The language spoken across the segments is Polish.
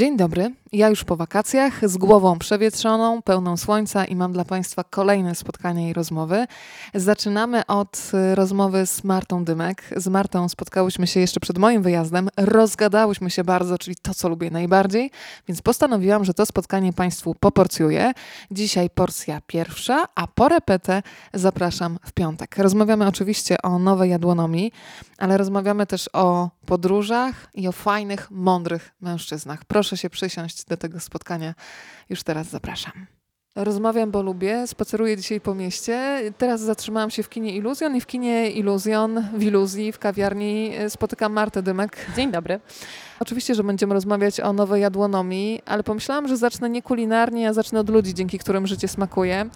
Dzień dobry. Ja już po wakacjach, z głową przewietrzoną, pełną słońca i mam dla Państwa kolejne spotkanie i rozmowy. Zaczynamy od y, rozmowy z Martą Dymek. Z Martą spotkałyśmy się jeszcze przed moim wyjazdem, rozgadałyśmy się bardzo, czyli to, co lubię najbardziej, więc postanowiłam, że to spotkanie Państwu poporcjuję. Dzisiaj porcja pierwsza, a po repetę zapraszam w piątek. Rozmawiamy oczywiście o nowej jadłonomii, ale rozmawiamy też o podróżach i o fajnych, mądrych mężczyznach. Proszę się przysiąść do tego spotkania. Już teraz zapraszam. Rozmawiam, bo lubię. Spaceruję dzisiaj po mieście. Teraz zatrzymałam się w kinie Iluzjon i w kinie Iluzjon, w Iluzji, w kawiarni e, spotykam Martę Dymek. Dzień dobry. Oczywiście, że będziemy rozmawiać o nowej jadłonomii, ale pomyślałam, że zacznę nie kulinarnie, a zacznę od ludzi, dzięki którym życie smakuje.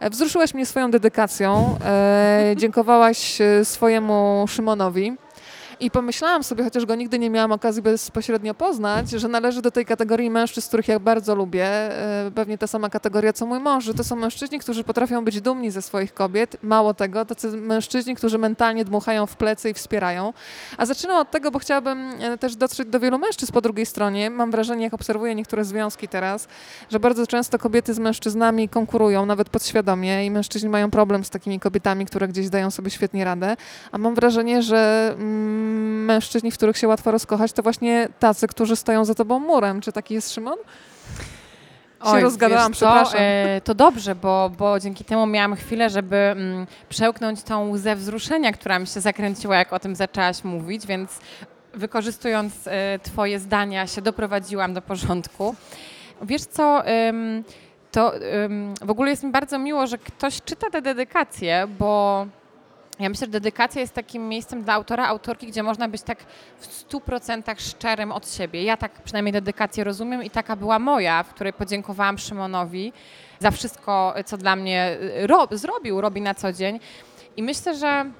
E, wzruszyłaś mnie swoją dedykacją. E, dziękowałaś e, swojemu Szymonowi. I pomyślałam sobie, chociaż go nigdy nie miałam okazji bezpośrednio poznać, że należy do tej kategorii mężczyzn, których ja bardzo lubię. E, pewnie ta sama kategoria co mój mąż, że to są mężczyźni, którzy potrafią być dumni ze swoich kobiet. Mało tego, tacy mężczyźni, którzy mentalnie dmuchają w plecy i wspierają. A zaczynam od tego, bo chciałabym e, też dotrzeć do wielu mężczyzn po drugiej stronie. Mam wrażenie, jak obserwuję niektóre związki teraz, że bardzo często kobiety z mężczyznami konkurują, nawet podświadomie i mężczyźni mają problem z takimi kobietami, które gdzieś dają sobie świetnie radę. A mam wrażenie, że mm, mężczyźni, w których się łatwo rozkochać, to właśnie tacy, którzy stoją za tobą murem. Czy taki jest Szymon? Oj, się rozgadałam, przepraszam. E, to dobrze, bo, bo dzięki temu miałam chwilę, żeby mm, przełknąć tą łzę wzruszenia, która mi się zakręciła, jak o tym zaczęłaś mówić, więc wykorzystując e, twoje zdania się doprowadziłam do porządku. Wiesz co... to w ogóle jest mi bardzo miło, że ktoś czyta te dedykacje, bo ja myślę, że dedykacja jest takim miejscem dla autora, autorki, gdzie można być tak w 100% szczerym od siebie. Ja tak przynajmniej dedykację rozumiem i taka była moja, w której podziękowałam Szymonowi za wszystko, co dla mnie ro zrobił, robi na co dzień. I myślę, że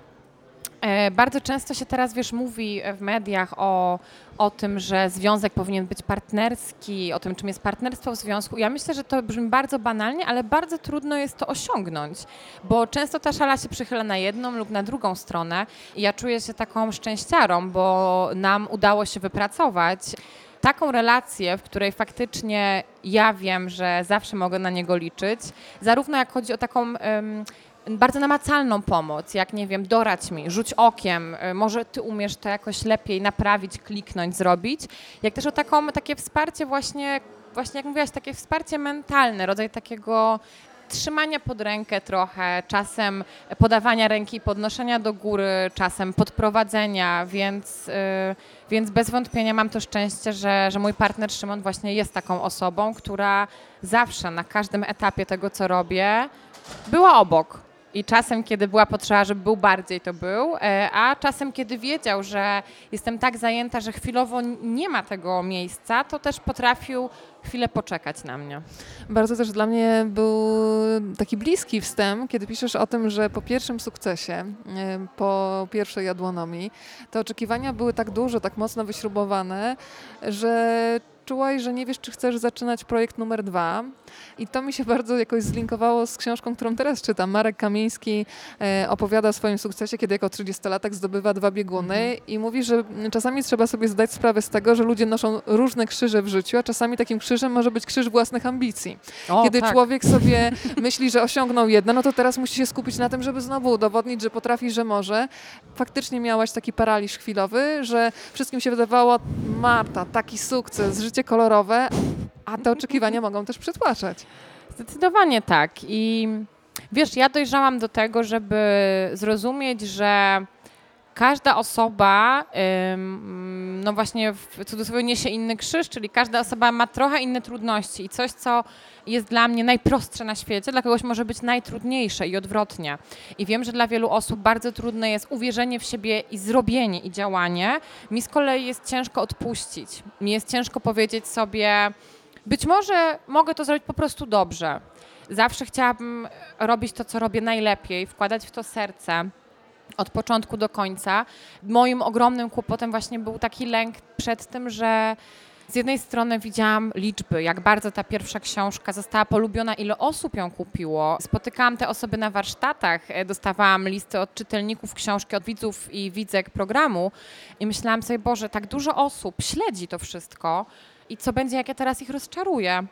bardzo często się teraz, wiesz, mówi w mediach o, o tym, że związek powinien być partnerski, o tym, czym jest partnerstwo w związku. Ja myślę, że to brzmi bardzo banalnie, ale bardzo trudno jest to osiągnąć, bo często ta szala się przychyla na jedną lub na drugą stronę. I ja czuję się taką szczęściarą, bo nam udało się wypracować taką relację, w której faktycznie ja wiem, że zawsze mogę na niego liczyć, zarówno jak chodzi o taką bardzo namacalną pomoc, jak nie wiem, dorać mi, rzuć okiem, y, może ty umiesz to jakoś lepiej naprawić, kliknąć, zrobić, jak też o taką, takie wsparcie właśnie, właśnie jak mówiłaś, takie wsparcie mentalne, rodzaj takiego trzymania pod rękę trochę, czasem podawania ręki, podnoszenia do góry, czasem podprowadzenia, więc, yy, więc bez wątpienia mam to szczęście, że, że mój partner Szymon właśnie jest taką osobą, która zawsze na każdym etapie tego, co robię, była obok i czasem, kiedy była potrzeba, żeby był bardziej, to był, e, a czasem, kiedy wiedział, że jestem tak zajęta, że chwilowo nie ma tego miejsca, to też potrafił chwilę poczekać na mnie. Bardzo też dla mnie był taki bliski wstęp, kiedy piszesz o tym, że po pierwszym sukcesie, po pierwszej jadłonomii, te oczekiwania były tak duże, tak mocno wyśrubowane, że czułaś, że nie wiesz, czy chcesz zaczynać projekt numer dwa. I to mi się bardzo jakoś zlinkowało z książką, którą teraz czytam. Marek Kamiński e, opowiada o swoim sukcesie, kiedy jako 30-latek zdobywa dwa bieguny mhm. i mówi, że czasami trzeba sobie zdać sprawę z tego, że ludzie noszą różne krzyże w życiu, a czasami takim krzyżem może być krzyż własnych ambicji. O, kiedy tak. człowiek sobie myśli, że osiągnął jedno, no to teraz musi się skupić na tym, żeby znowu udowodnić, że potrafi, że może. Faktycznie miałaś taki paraliż chwilowy, że wszystkim się wydawało, Marta, taki sukces, życie kolorowe, a te oczekiwania mogą też przytłaczać. Zdecydowanie tak. I wiesz, ja dojrzałam do tego, żeby zrozumieć, że każda osoba, no właśnie w cudzysłowie niesie inny krzyż, czyli każda osoba ma trochę inne trudności i coś, co jest dla mnie najprostsze na świecie, dla kogoś może być najtrudniejsze i odwrotnie. I wiem, że dla wielu osób bardzo trudne jest uwierzenie w siebie i zrobienie i działanie. Mi z kolei jest ciężko odpuścić. Mi jest ciężko powiedzieć sobie, być może mogę to zrobić po prostu dobrze. Zawsze chciałabym robić to, co robię najlepiej, wkładać w to serce od początku do końca. Moim ogromnym kłopotem właśnie był taki lęk przed tym, że z jednej strony widziałam liczby, jak bardzo ta pierwsza książka została polubiona, ile osób ją kupiło. Spotykałam te osoby na warsztatach, e, dostawałam listy od czytelników książki, od widzów i widzek programu i myślałam sobie, Boże, tak dużo osób śledzi to wszystko I co będzie, jak ja teraz ich rozczaruję?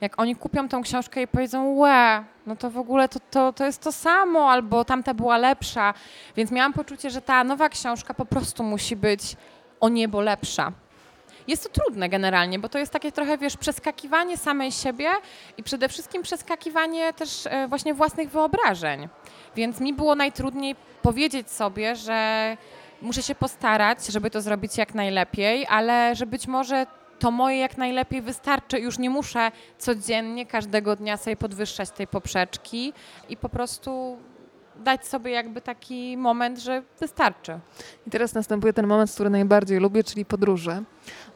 Jak oni kupią tą książkę i powiedzą, łe, no to w ogóle to, to, to jest to samo, albo tamta była lepsza. Więc miałam poczucie, że ta nowa książka po prostu musi być o niebo lepsza. Jest to trudne generalnie, bo to jest takie trochę, wiesz, przeskakiwanie samej siebie i przede wszystkim przeskakiwanie też e, właśnie własnych wyobrażeń. Więc mi było najtrudniej powiedzieć sobie, że muszę się postarać, żeby to zrobić jak najlepiej, ale że być może to moje jak najlepiej wystarczy. Już nie muszę codziennie, każdego dnia sobie podwyższać tej poprzeczki i po prostu dać sobie jakby taki moment, że wystarczy. I teraz następuje ten moment, który najbardziej lubię, czyli podróże.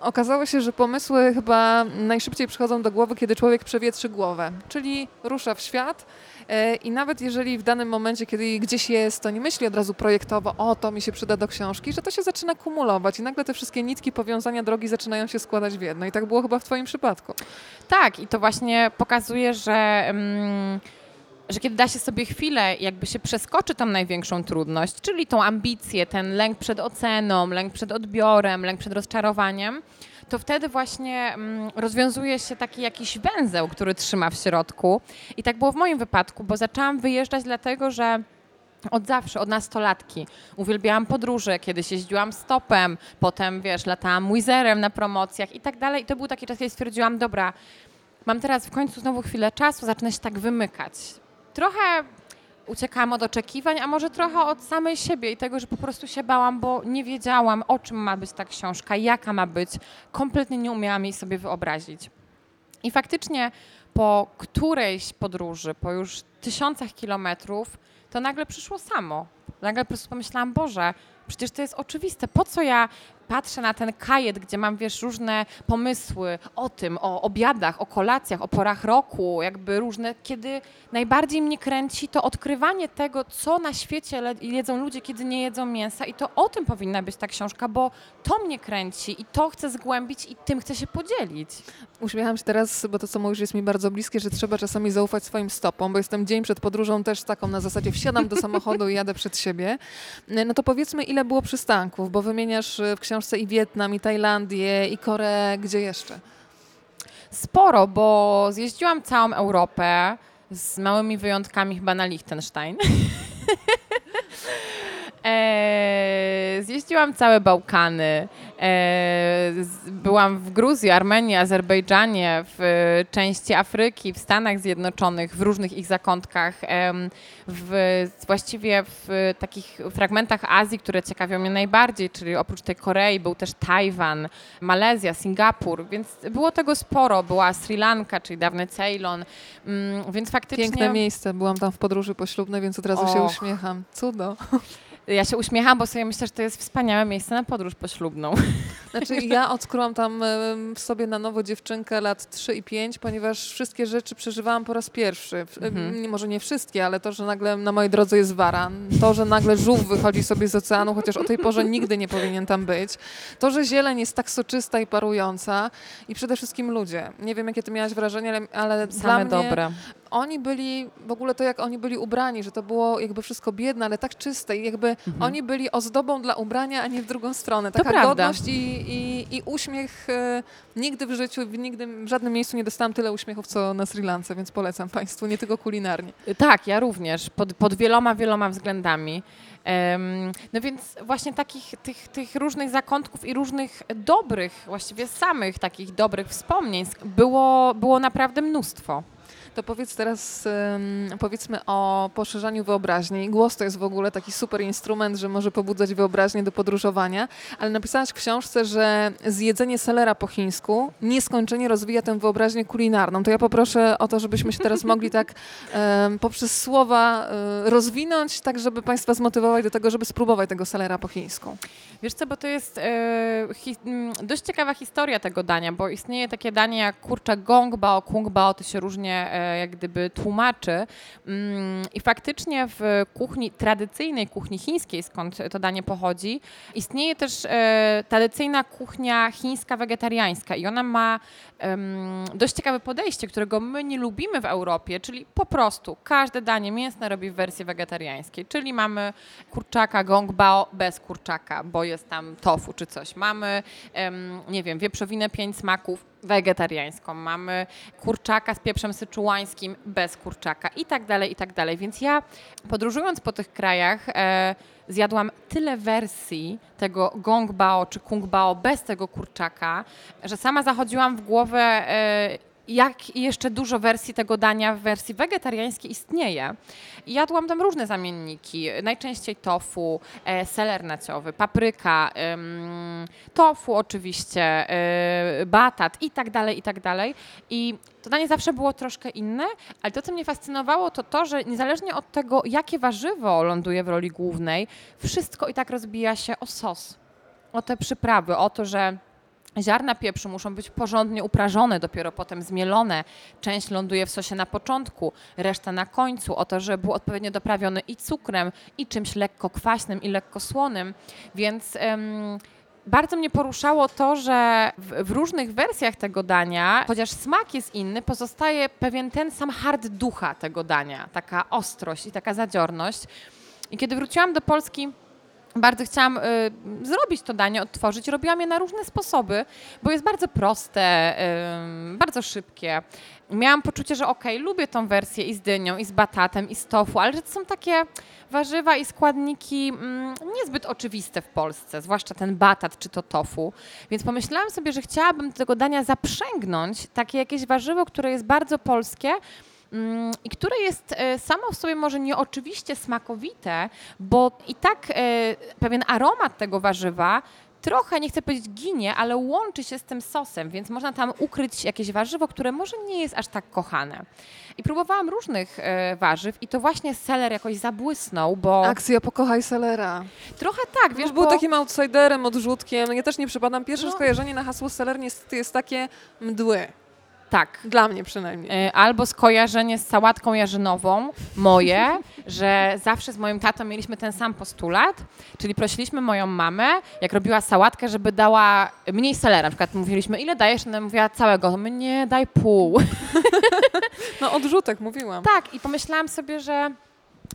Okazało się, że pomysły chyba najszybciej przychodzą do głowy, kiedy człowiek przewietrzy głowę, czyli rusza w świat i nawet jeżeli w danym momencie, kiedy gdzieś jest, to nie myśli od razu projektowo, o to mi się przyda do książki, że to się zaczyna kumulować i nagle te wszystkie nitki powiązania drogi zaczynają się składać w jedno. I tak było chyba w Twoim przypadku. Tak, i to właśnie pokazuje, że. Mm, że kiedy da się sobie chwilę, jakby się przeskoczy tą największą trudność, czyli tą ambicję, ten lęk przed oceną, lęk przed odbiorem, lęk przed rozczarowaniem, to wtedy właśnie mm, rozwiązuje się taki jakiś węzeł, który trzyma w środku. I tak było w moim wypadku, bo zaczęłam wyjeżdżać dlatego, że od zawsze, od nastolatki. Uwielbiałam podróże, kiedyś jeździłam stopem, potem, wiesz, latałam wizerem na promocjach i tak dalej. I to był taki czas, kiedy stwierdziłam, dobra, mam teraz w końcu znowu chwilę czasu, zacznę się tak wymykać trochę uciekałam od oczekiwań, a może trochę od samej siebie i tego, że po prostu się bałam, bo nie wiedziałam, o czym ma być ta książka, jaka ma być. Kompletnie nie umiałam jej sobie wyobrazić. I faktycznie po którejś podróży, po już tysiącach kilometrów, to nagle przyszło samo. Nagle po prostu pomyślałam, Boże, przecież to jest oczywiste. Po co ja patrzę na ten kajet, gdzie mam, wiesz, różne pomysły o tym, o obiadach, o kolacjach, o porach roku, jakby różne, kiedy najbardziej mnie kręci to odkrywanie tego, co na świecie jedzą ludzie, kiedy nie jedzą mięsa i to o tym powinna być ta książka, bo to mnie kręci i to chcę zgłębić i tym chcę się podzielić. Uśmiecham się teraz, bo to, co mówisz, jest mi bardzo bliskie, że trzeba czasami zaufać swoim stopom, bo jestem dzień przed podróżą też taką na zasadzie wsiadam do samochodu i jadę przed siebie. No to powiedzmy, ile było przystanków, bo wymieniasz w książce książce i Wietnam, i Tajlandię, i Koreę, gdzie jeszcze? Sporo, bo zjeździłam całą Europę z małymi wyjątkami chyba na Liechtenstein. e, zjeździłam całe Bałkany. E, byłam w Gruzji, Armenii, Azerbejdżanie, w części Afryki, w Stanach Zjednoczonych, w różnych ich zakątkach, w, właściwie w takich fragmentach Azji, które ciekawią mnie najbardziej, czyli oprócz tej Korei był też Tajwan, Malezja, Singapur, więc było tego sporo. Była Sri Lanka, czyli dawny Ceylon, mm, więc faktycznie... Piękne miejsce, byłam tam w podróży poślubnej, więc od razu Och. się uśmiecham. Cudo. Ja się uśmiecham, bo sobie myślę, że to jest wspaniałe miejsce na podróż poślubną. Znaczy ja odkryłam tam w sobie na nowo dziewczynkę lat 3 i 5, ponieważ wszystkie rzeczy przeżywałam po raz pierwszy. Mhm. Może nie wszystkie, ale to, że nagle na mojej drodze jest waran, to, że nagle żółw wychodzi sobie z oceanu, chociaż o tej porze nigdy nie powinien tam być, to, że zieleń jest tak soczysta i parująca i przede wszystkim ludzie. Nie wiem, jakie ty miałaś wrażenie, ale, ale Same dla mnie dobre oni byli, w ogóle to jak oni byli ubrani, że to było jakby wszystko biedne, ale tak czyste i jakby mhm. oni byli ozdobą dla ubrania, a nie w drugą stronę. Taka to godność i, i, i, uśmiech. E, nigdy w życiu, nigdy w żadnym miejscu nie dostałam tyle uśmiechów, co na Sri Lance, więc polecam Państwu, nie tylko kulinarnie. Tak, ja również, pod, pod wieloma, wieloma względami. No więc właśnie takich tych, tych różnych zakątków i różnych dobrych, właściwie samych takich dobrych wspomnień było, było naprawdę mnóstwo. To powiedz teraz, powiedzmy o poszerzaniu wyobraźni. Głos to jest w ogóle taki super instrument, że może pobudzać wyobraźnię do podróżowania, ale napisałaś w książce, że zjedzenie selera po chińsku nieskończenie rozwija tę wyobraźnię kulinarną. To ja poproszę o to, żebyśmy się teraz mogli tak poprzez słowa e, rozwinąć, tak żeby Państwa zmotywować do tego, żeby spróbować tego selera po chińsku. Wiesz co, bo to jest e, hi, dość ciekawa historia tego dania, bo istnieje takie danie jak kurczak gong bao, kung bao, to się różnie e, jak gdyby tłumaczy. Mm, I faktycznie w kuchni, tradycyjnej kuchni chińskiej, skąd to danie pochodzi, istnieje też e, tradycyjna kuchnia chińska wegetariańska i ona ma dość ciekawe podejście, którego my nie lubimy w Europie, czyli po prostu każde danie mięsne robi w wersji wegetariańskiej, czyli mamy kurczaka gong bao bez kurczaka, bo jest tam tofu czy coś. Mamy, nie wiem, wieprzowinę pięć smaków wegetariańską, mamy kurczaka z pieprzem syczułańskim bez kurczaka i tak dalej, i tak dalej. Więc ja podróżując po tych krajach e, zjadłam tyle wersji tego gong bao czy kung bao bez tego kurczaka, że sama zachodziłam w głowę e, jak jeszcze dużo wersji tego dania w wersji wegetariańskiej istnieje. Jadłam tam różne zamienniki, najczęściej tofu, e, seler naciowy, papryka, tofu oczywiście, e, batat i tak dalej, i tak dalej. I to danie zawsze było troszkę inne, ale to, co mnie fascynowało, to to, że niezależnie od tego, jakie warzywo ląduje w roli głównej, wszystko i tak rozbija się o sos, o te przyprawy, o to, że Ziarna pieprzu muszą być porządnie uprażone, dopiero potem zmielone. Część ląduje w sosie na początku, reszta na końcu, o to, żeby był odpowiednio doprawiony i cukrem, i czymś lekko kwaśnym, i lekko słonym. Więc um, bardzo mnie poruszało to, że w, w, różnych wersjach tego dania, chociaż smak jest inny, pozostaje pewien ten sam hard ducha tego dania, taka ostrość i taka zadziorność. I kiedy wróciłam do Polski, bardzo chciałam y, zrobić to danie, odtworzyć. Robiłam je na różne sposoby, bo jest bardzo proste, y, bardzo szybkie. Miałam poczucie, że okej, okay, lubię tą wersję i z dynią, i z batatem, i z tofu, ale że to są takie warzywa i składniki mm, niezbyt oczywiste w Polsce, zwłaszcza ten batat czy to tofu. Więc pomyślałam sobie, że chciałabym tego dania zaprzęgnąć takie jakieś warzywo, które jest bardzo polskie, i które jest e, samo w sobie może nieoczywiście smakowite, bo i tak e, pewien aromat tego warzywa trochę, nie chcę powiedzieć ginie, ale łączy się z tym sosem, więc można tam ukryć jakieś warzywo, które może nie jest aż tak kochane. I próbowałam różnych e, warzyw i to właśnie seler jakoś zabłysnął, bo... Akcja pokochaj selera. Trochę tak, wiesz, no, Był bo... takim outsiderem, odrzutkiem. Ja też nie przypadam. Pierwsze no. skojarzenie na hasło seler jest, jest takie mdły. Tak. Dla mnie przynajmniej. E, albo skojarzenie z sałatką jarzynową, moje, że zawsze z moim tatą mieliśmy ten sam postulat, czyli prosiliśmy moją mamę, jak robiła sałatkę, żeby dała mniej selera. Na przykład mówiliśmy, ile dajesz? Ona mówiła całego. My nie, daj pół. No odrzutek, mówiłam. Tak, i pomyślałam sobie, że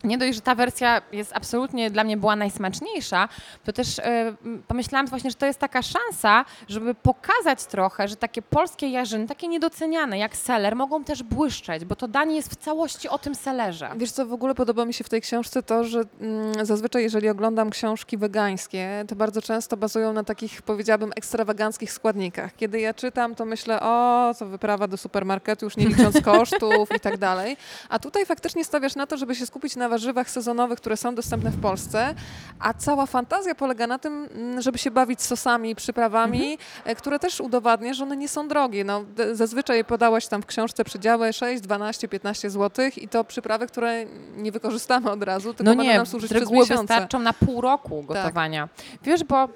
nie dość, że ta wersja jest absolutnie dla mnie była najsmaczniejsza, to też e, pomyślałam właśnie, że to jest taka szansa, żeby pokazać trochę, że takie polskie jarzyny, takie niedoceniane jak seler, mogą też błyszczeć, bo to danie jest w całości o tym selerze. Wiesz co, w ogóle podoba mi się w tej książce to, że mm, zazwyczaj jeżeli oglądam książki wegańskie, to bardzo często bazują na takich, powiedziałabym, ekstrawaganckich składnikach. Kiedy ja czytam, to myślę, o, to wyprawa do supermarketu, już nie licząc kosztów i tak dalej. A tutaj faktycznie stawiasz na to, żeby się skupić na na warzywach sezonowych, które są dostępne w Polsce, a cała fantazja polega na tym, mm, żeby się bawić sosami, przyprawami, mhm. E, które też udowadnia, że one nie są drogie. No, zazwyczaj podałaś tam w książce przedziały 6, 12, 15 zł i to przyprawy, które nie wykorzystamy od razu, tylko no nie, nam służyć przez miesiące. wystarczą na pół roku tak. gotowania. Tak. Wiesz, bo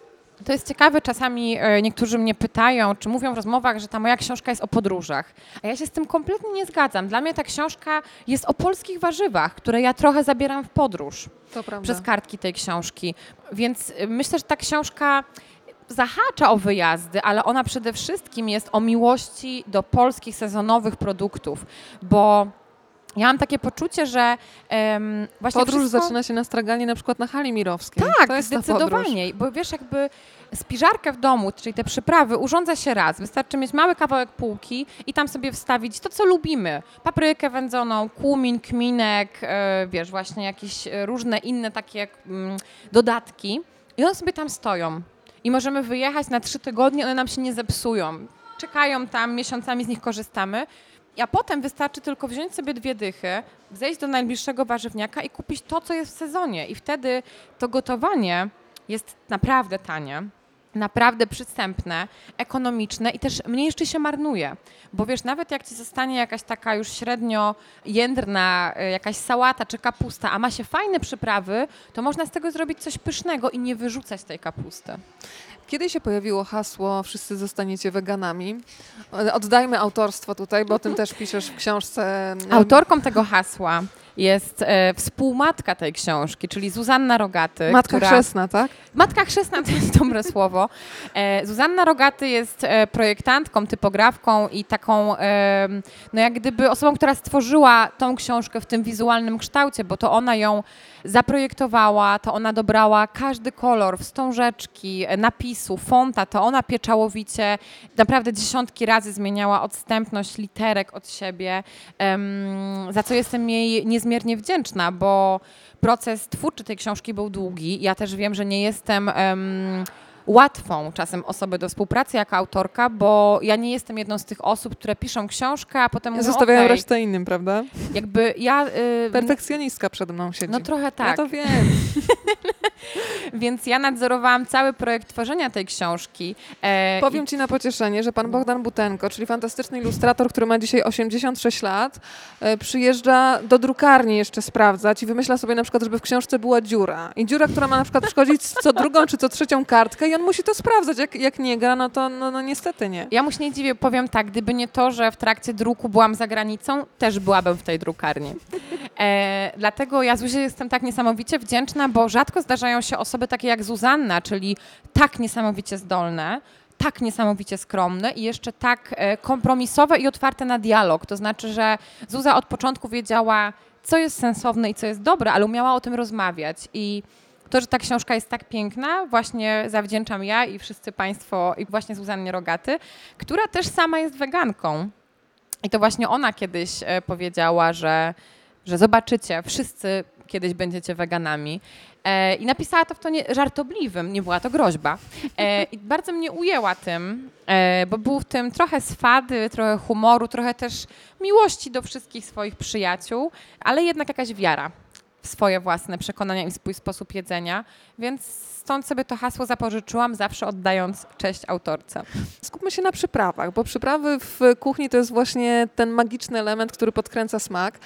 to jest ciekawe, czasami e, niektórzy mnie pytają, czy mówią w rozmowach, że ta moja książka jest o podróżach. A ja się z tym kompletnie nie zgadzam. Dla mnie ta książka jest o polskich warzywach, które ja trochę zabieram w podróż przez kartki tej książki. Więc e, myślę, że ta książka zahacza o wyjazdy, ale ona przede wszystkim jest o miłości do polskich sezonowych produktów, bo ja mam takie poczucie, że um, właśnie Podróż wszystko... zaczyna się na straganie na przykład na hali mirowskiej. Tak, zdecydowanie, bo wiesz jakby spiżarkę w domu, czyli te przyprawy, urządza się raz. Wystarczy mieć mały kawałek półki i tam sobie wstawić to, co lubimy. Paprykę wędzoną, kumin, kminek, e, wiesz, właśnie jakieś różne inne takie mm, dodatki. I one sobie tam stoją. I możemy wyjechać na trzy tygodnie, one nam się nie zepsują. Czekają tam, miesiącami z nich korzystamy. A potem wystarczy tylko wziąć sobie dwie dychy, zejść do najbliższego warzywniaka i kupić to, co jest w sezonie. I wtedy to gotowanie jest naprawdę tanie naprawdę przystępne, ekonomiczne i też mniej jeszcze się marnuje. Bo wiesz, nawet jak ci zostanie jakaś taka już średnio jędrna, y, jakaś sałata czy kapusta, a ma się fajne przyprawy, to można z tego zrobić coś pysznego i nie wyrzucać tej kapusty. Kiedy się pojawiło hasło Wszyscy zostaniecie weganami? Oddajmy autorstwo tutaj, bo o tym też piszesz w książce. Autorką tego hasła jest e, współmatka tej książki, czyli Zuzanna Rogaty. Matka która... chrzestna, tak? Matka chrzestna to jest dobre słowo. E, Zuzanna Rogaty jest e, projektantką, typografką i taką, e, no jak gdyby osobą, która stworzyła tą książkę w tym wizualnym kształcie, bo to ona ją zaprojektowała, to ona dobrała każdy kolor, wstążeczki, napisu, fonta, to ona pieczałowicie naprawdę dziesiątki razy zmieniała odstępność literek od siebie, za co jestem jej niezmiernie wdzięczna, bo proces twórczy tej książki był długi. Ja też wiem, że nie jestem łatwą czasem osobę do współpracy jako autorka, bo ja nie jestem jedną z tych osób, które piszą książkę, a potem mówią, Zostawiają okay, resztę innym, prawda? Jakby ja... Y, Perfekcjonistka przed mną siedzi. No trochę tak. Ja to wiem. Więc ja nadzorowałam cały projekt tworzenia tej książki. E, Powiem i... Ci na pocieszenie, że pan Bogdan Butenko, czyli fantastyczny ilustrator, który ma dzisiaj 86 lat, e, przyjeżdża do drukarni jeszcze sprawdzać i wymyśla sobie na przykład, żeby w książce była dziura. I dziura, która ma na przykład przychodzić co drugą czy co trzecią kartkę i on musi to sprawdzać. Jak, jak nie gra, no to no, no niestety nie. Ja mu się nie dziwię, powiem tak, gdyby nie to, że w trakcie druku byłam za granicą, też byłabym w tej drukarni. E, dlatego ja Zuzie jestem tak niesamowicie wdzięczna, bo rzadko zdarzają się osoby takie jak Zuzanna, czyli tak niesamowicie zdolne, tak niesamowicie skromne i jeszcze tak e, kompromisowe i otwarte na dialog. To znaczy, że Zuza od początku wiedziała, co jest sensowne i co jest dobre, ale umiała o tym rozmawiać i to, że ta książka jest tak piękna, właśnie zawdzięczam ja i wszyscy Państwo, i właśnie Zuzannie Rogaty, która też sama jest weganką. I to właśnie ona kiedyś e, powiedziała, że, że zobaczycie, wszyscy kiedyś będziecie weganami. E, I napisała to w tonie żartobliwym, nie była to groźba. E, I bardzo mnie ujęła tym, bo był w tym trochę swady, trochę humoru, trochę też miłości do wszystkich swoich przyjaciół, ale jednak jakaś wiara swoje własne przekonania i swój sposób jedzenia, więc stąd sobie to hasło zapożyczyłam, zawsze oddając cześć autorce. Skupmy się na przyprawach, bo przyprawy w kuchni to jest właśnie ten magiczny element, który podkręca smak.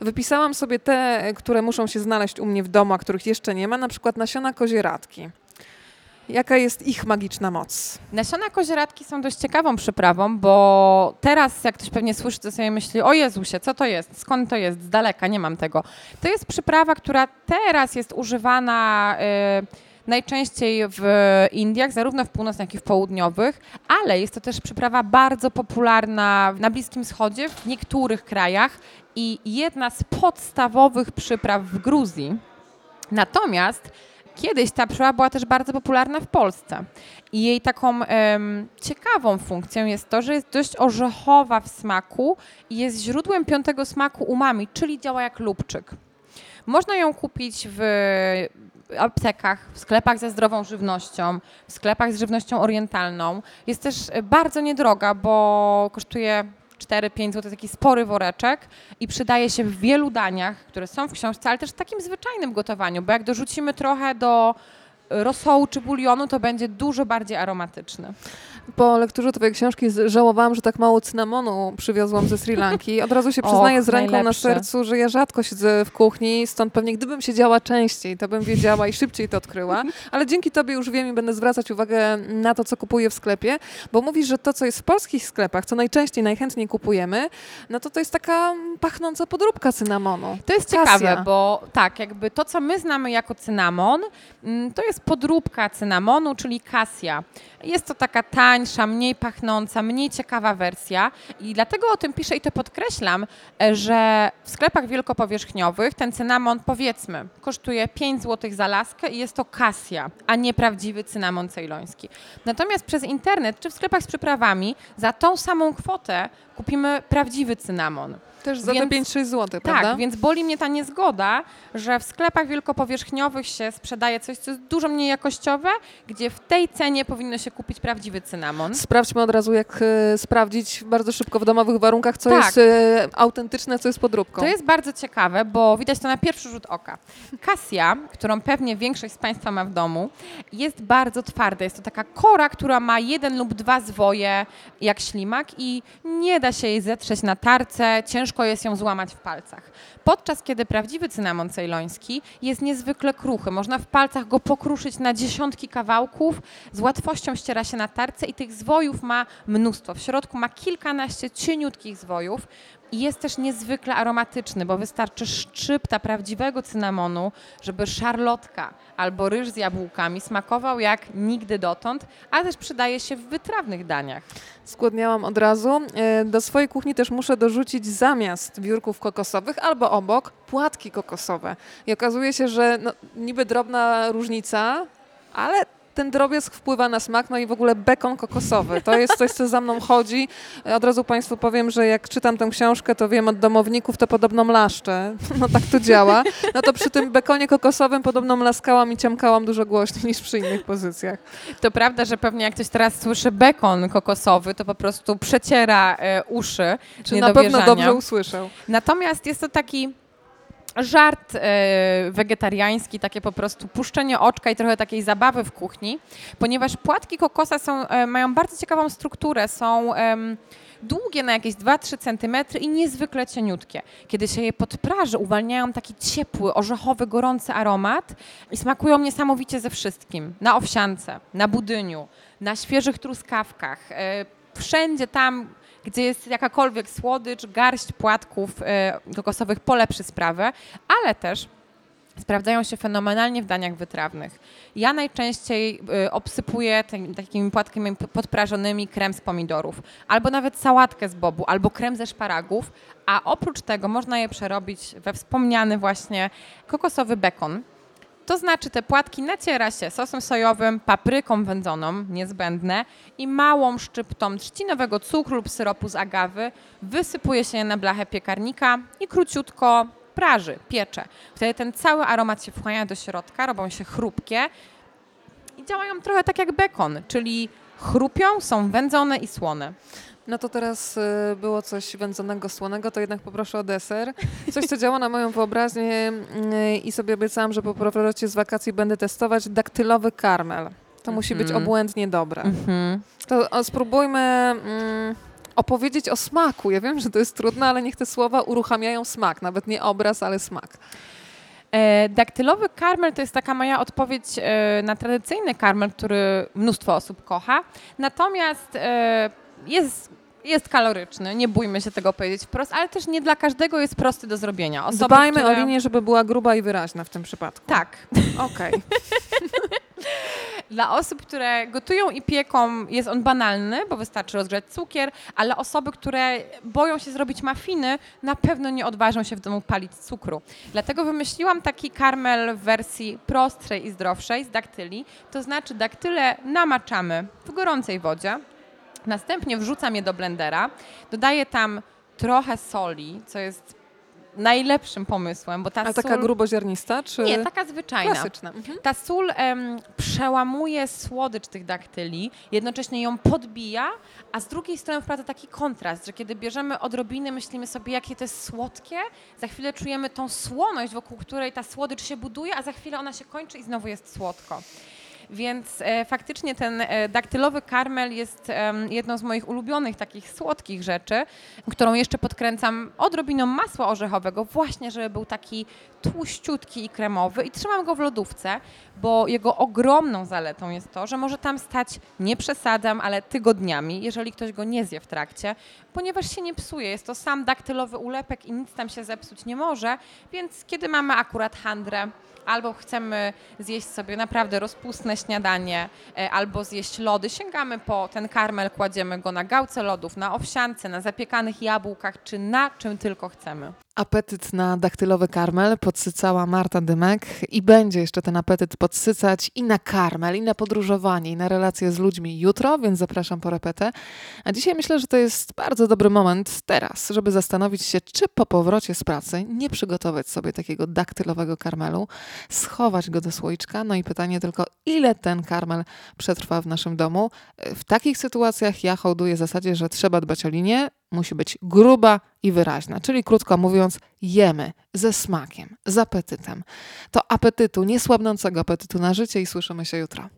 Wypisałam sobie te, które muszą się znaleźć u mnie w domu, a których jeszcze nie ma, na przykład nasiona kozieradki. Jaka jest ich magiczna moc? Nasiona kozieradki są dość ciekawą przyprawą, bo teraz jak ktoś pewnie słyszy, to sobie myśli, o Jezusie, co to jest? Skąd to jest? Z daleka, nie mam tego. To jest przyprawa, która teraz jest używana... Yy, najczęściej w Indiach, zarówno w północnych, jak i w południowych, ale jest to też przyprawa bardzo popularna na Bliskim Wschodzie, w niektórych krajach i jedna z podstawowych przypraw w Gruzji. Natomiast Kiedyś ta pszczoła była też bardzo popularna w Polsce. I jej taką um, ciekawą funkcją jest to, że jest dość orzechowa w smaku i jest źródłem piątego smaku umami, czyli działa jak lubczyk. Można ją kupić w aptekach, w sklepach ze zdrową żywnością, w sklepach z żywnością orientalną. Jest też bardzo niedroga, bo kosztuje 4-5 zł, taki spory woreczek i przydaje się w wielu daniach, które są w książce, ale też w takim zwyczajnym gotowaniu, bo jak dorzucimy trochę do rosołu czy bulionu, to będzie dużo bardziej aromatyczny. Po lekturze twojej książki żałowałam, że tak mało cynamonu przywiozłam ze Sri Lanki. Od razu się przyznaję z ręką najlepsze. na sercu, że ja rzadko siedzę w kuchni, stąd pewnie gdybym siedziała częściej, to bym wiedziała i szybciej to odkryła. Ale dzięki tobie już wiem i będę zwracać uwagę na to, co kupuję w sklepie, bo mówisz, że to, co jest w polskich sklepach, co najczęściej, najchętniej kupujemy, no to to jest taka pachnąca podróbka cynamonu. To jest ciekawe, bo tak, jakby to, co my znamy jako cynamon, mm, to jest podróbka cynamonu, czyli kasja. Jest to taka tańsza, mniej pachnąca, mniej ciekawa wersja i dlatego o tym piszę i to podkreślam, e, że w sklepach wielkopowierzchniowych ten cynamon powiedzmy kosztuje 5 zł za laskę i jest to kasja, a nie prawdziwy cynamon cejloński. Natomiast przez internet czy w sklepach z przyprawami za tą samą kwotę kupimy prawdziwy cynamon. Też za więc, te 5-6 zł, tak, prawda? Tak, więc boli mnie ta niezgoda, że w sklepach wielkopowierzchniowych się sprzedaje coś, co jest dużo mniej jakościowe, gdzie w tej cenie powinno się kupić prawdziwy cynamon. Sprawdźmy od razu, jak y, sprawdzić bardzo szybko w domowych warunkach, co tak. jest y, autentyczne, co jest podróbką. To jest bardzo ciekawe, bo widać to na pierwszy rzut oka. Kasia, którą pewnie większość z Państwa ma w domu, jest bardzo twarda. Jest to taka kora, która ma jeden lub dwa zwoje jak ślimak i nie da się jej zetrzeć na tarce, ciężko ciężko jest ją złamać w palcach. Podczas kiedy prawdziwy cynamon cejloński jest niezwykle kruchy. Można w palcach go pokruszyć na dziesiątki kawałków, z łatwością ściera się na tarce i tych zwojów ma mnóstwo. W środku ma kilkanaście cieniutkich zwojów. I jest też niezwykle aromatyczny, bo wystarczy szczypta prawdziwego cynamonu, żeby szarlotka albo ryż z jabłkami smakował jak nigdy dotąd, ale też przydaje się w wytrawnych daniach. Skłodniałam od razu. E, do swojej kuchni też muszę dorzucić zamiast biurków kokosowych albo obok płatki kokosowe. I okazuje się, że no, niby drobna różnica, ale ten drobiazg wpływa na smak, no i w ogóle bekon kokosowy. To jest coś, co za mną chodzi. Od razu Państwu powiem, że jak czytam tę książkę, to wiem od domowników, to podobno mlaszczę. No tak to działa. No to przy tym bekonie kokosowym podobno mlaskałam i ciamkałam dużo głośniej niż przy innych pozycjach. To prawda, że pewnie jak ktoś teraz słyszy bekon kokosowy, to po prostu przeciera e, uszy. Czy na pewno dobrze usłyszał. Natomiast jest to taki żart e, wegetariański, takie po prostu puszczenie oczka i trochę takiej zabawy w kuchni, ponieważ płatki kokosa są, e, mają bardzo ciekawą strukturę, są długie na jakieś 2-3 cm i niezwykle cieniutkie. Kiedy się je podpraży, uwalniają taki ciepły, orzechowy, gorący aromat i smakują niesamowicie ze wszystkim. Na owsiance, na budyniu, na świeżych truskawkach, e, wszędzie tam, gdzie jest jakakolwiek słodycz, garść płatków e, kokosowych polepszy sprawę, ale też sprawdzają się fenomenalnie w daniach wytrawnych. Ja najczęściej y, obsypuję takimi płatkami podprażonymi krem z pomidorów, albo nawet sałatkę z bobu, albo krem ze szparagów, a oprócz tego można je przerobić we wspomniany właśnie kokosowy bekon. To znaczy te płatki naciera się sosem sojowym, papryką wędzoną, niezbędne, i małą szczyptą trzcinowego cukru lub syropu z agawy, wysypuje się je na blachę piekarnika i króciutko praży, piecze. Wtedy ten cały aromat się wchłania do środka, robią się chrupkie i działają trochę tak jak bekon, czyli chrupią, są wędzone i słone. No to teraz y, było coś wędzonego, słonego, to jednak poproszę o deser. Coś, co działa na moją wyobraźnię y, i sobie obiecałam, że po powrocie z wakacji będę testować daktylowy karmel. To musi być mhm. obłędnie dobre. Mm -hmm. To spróbujmy... Mm, opowiedzieć o smaku. Ja wiem, że to jest trudne, ale niech te słowa uruchamiają smak, nawet nie obraz, ale smak. E, daktylowy karmel to jest taka moja odpowiedź e, na tradycyjny karmel, który mnóstwo osób kocha. Natomiast e, jest jest kaloryczny, nie bójmy się tego powiedzieć wprost, ale też nie dla każdego jest prosty do zrobienia. Osoby, Dbajmy które... o linię, żeby była gruba i wyraźna w tym przypadku. Tak. Okej. Okay. Dla osób, które gotują i pieką, jest on banalny, bo wystarczy rozgrzać cukier, ale osoby, które boją się zrobić mafiny, na pewno nie odważą się w domu palić cukru. Dlatego wymyśliłam taki karmel w wersji prostszej i zdrowszej z daktyli. To znaczy daktyle namaczamy w gorącej wodzie, następnie wrzucam je do blendera, dodaję tam trochę soli, co jest najlepszym pomysłem, bo ta A sól... taka gruboziarnista, czy... Nie, taka zwyczajna. Klasyczna. Mhm. Ta sól em, przełamuje słodycz tych daktyli, jednocześnie ją podbija, a z drugiej strony wprowadza taki kontrast, że kiedy bierzemy odrobiny, myślimy sobie, jakie to jest słodkie, za chwilę czujemy tą słoność, wokół której ta słodycz się buduje, a za chwilę ona się kończy i znowu jest słodko. Więc e, faktycznie ten e, daktylowy karmel jest jedną z moich ulubionych takich słodkich rzeczy, którą jeszcze podkręcam odrobiną masła orzechowego, właśnie żeby był taki tłuściutki i kremowy i trzymam go w lodówce, bo jego ogromną zaletą jest to, że może tam stać, nie przesadzam, ale tygodniami, jeżeli ktoś go nie zje w trakcie, ponieważ się nie psuje. Jest to sam daktylowy ulepek i nic tam się zepsuć nie może, więc kiedy mamy akurat handrę, albo chcemy zjeść sobie naprawdę rozpustne śniadanie, e, albo zjeść lody, sięgamy po ten karmel, kładziemy go na gałce lodów, na owsiance, na zapiekanych jabłkach, czy na czym tylko chcemy. Apetyt na daktylowy karmel podsycała Marta Dymek i będzie jeszcze ten apetyt podsycać i na karmel, i na podróżowanie, i na relacje z ludźmi jutro, więc zapraszam po repetę. A dzisiaj myślę, że to jest bardzo dobry moment teraz, żeby zastanowić się, czy po powrocie z pracy nie przygotować sobie takiego daktylowego karmelu, schować go do słoiczka. No i pytanie tylko, ile ten karmel przetrwa w naszym domu. W takich sytuacjach ja hołduję zasadzie, że trzeba dbać o linię, musi być gruba i wyraźna, czyli krótko mówiąc, jemy ze smakiem, z apetytem. To apetytu, niesłabnącego apetytu na życie i słyszymy się jutro.